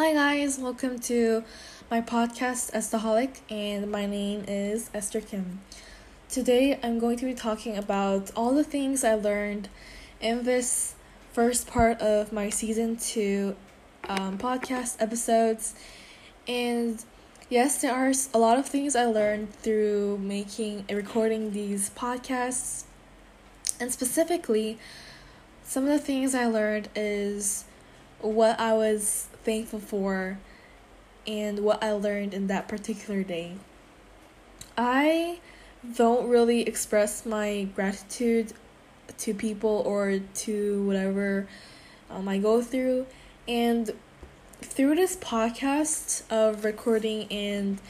Hi, guys, welcome to my podcast, Estaholic, and my name is Esther Kim. Today, I'm going to be talking about all the things I learned in this first part of my season two um, podcast episodes. And yes, there are a lot of things I learned through making and recording these podcasts. And specifically, some of the things I learned is what I was thankful for and what I learned in that particular day. I don't really express my gratitude to people or to whatever um, I go through. And through this podcast of recording and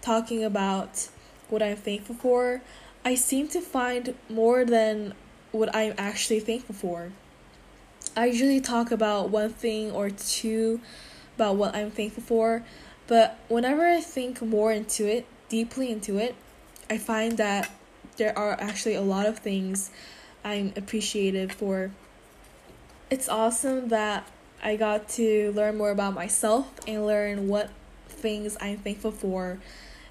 talking about what I'm thankful for, I seem to find more than what I'm actually thankful for. I usually talk about one thing or two about what I'm thankful for, but whenever I think more into it, deeply into it, I find that there are actually a lot of things I'm appreciated for. It's awesome that I got to learn more about myself and learn what things I'm thankful for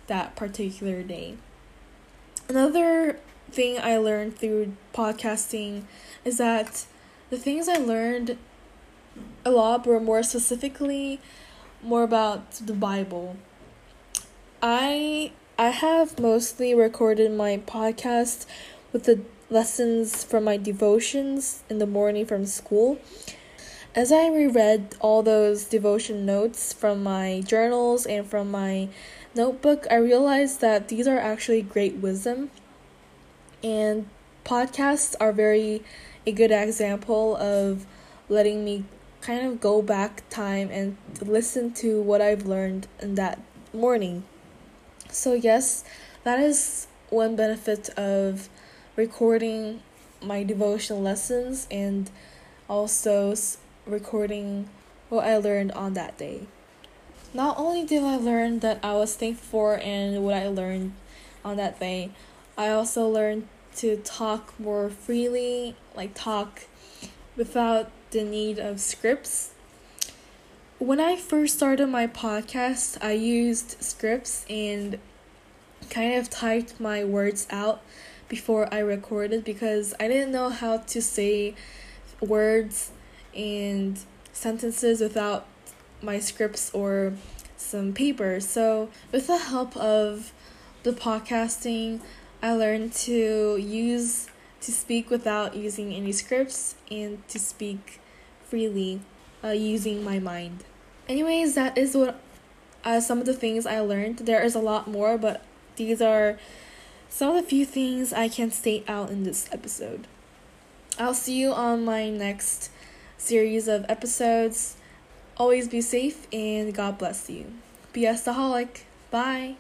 that particular day. Another thing I learned through podcasting is that the things I learned a lot were more specifically more about the Bible. I I have mostly recorded my podcast with the lessons from my devotions in the morning from school. As I reread all those devotion notes from my journals and from my notebook, I realized that these are actually great wisdom. And podcasts are very a good example of letting me kind of go back time and listen to what I've learned in that morning. So, yes, that is one benefit of recording my devotional lessons and also recording what I learned on that day. Not only did I learn that I was thankful for and what I learned on that day, I also learned to talk more freely, like talk without the need of scripts. When I first started my podcast, I used scripts and kind of typed my words out before I recorded because I didn't know how to say words and sentences without my scripts or some paper. So, with the help of the podcasting, I learned to use to speak without using any scripts and to speak freely uh, using my mind. Anyways, that is what uh, some of the things I learned. There is a lot more, but these are some of the few things I can state out in this episode. I'll see you on my next series of episodes. Always be safe and God bless you. Be a Bye.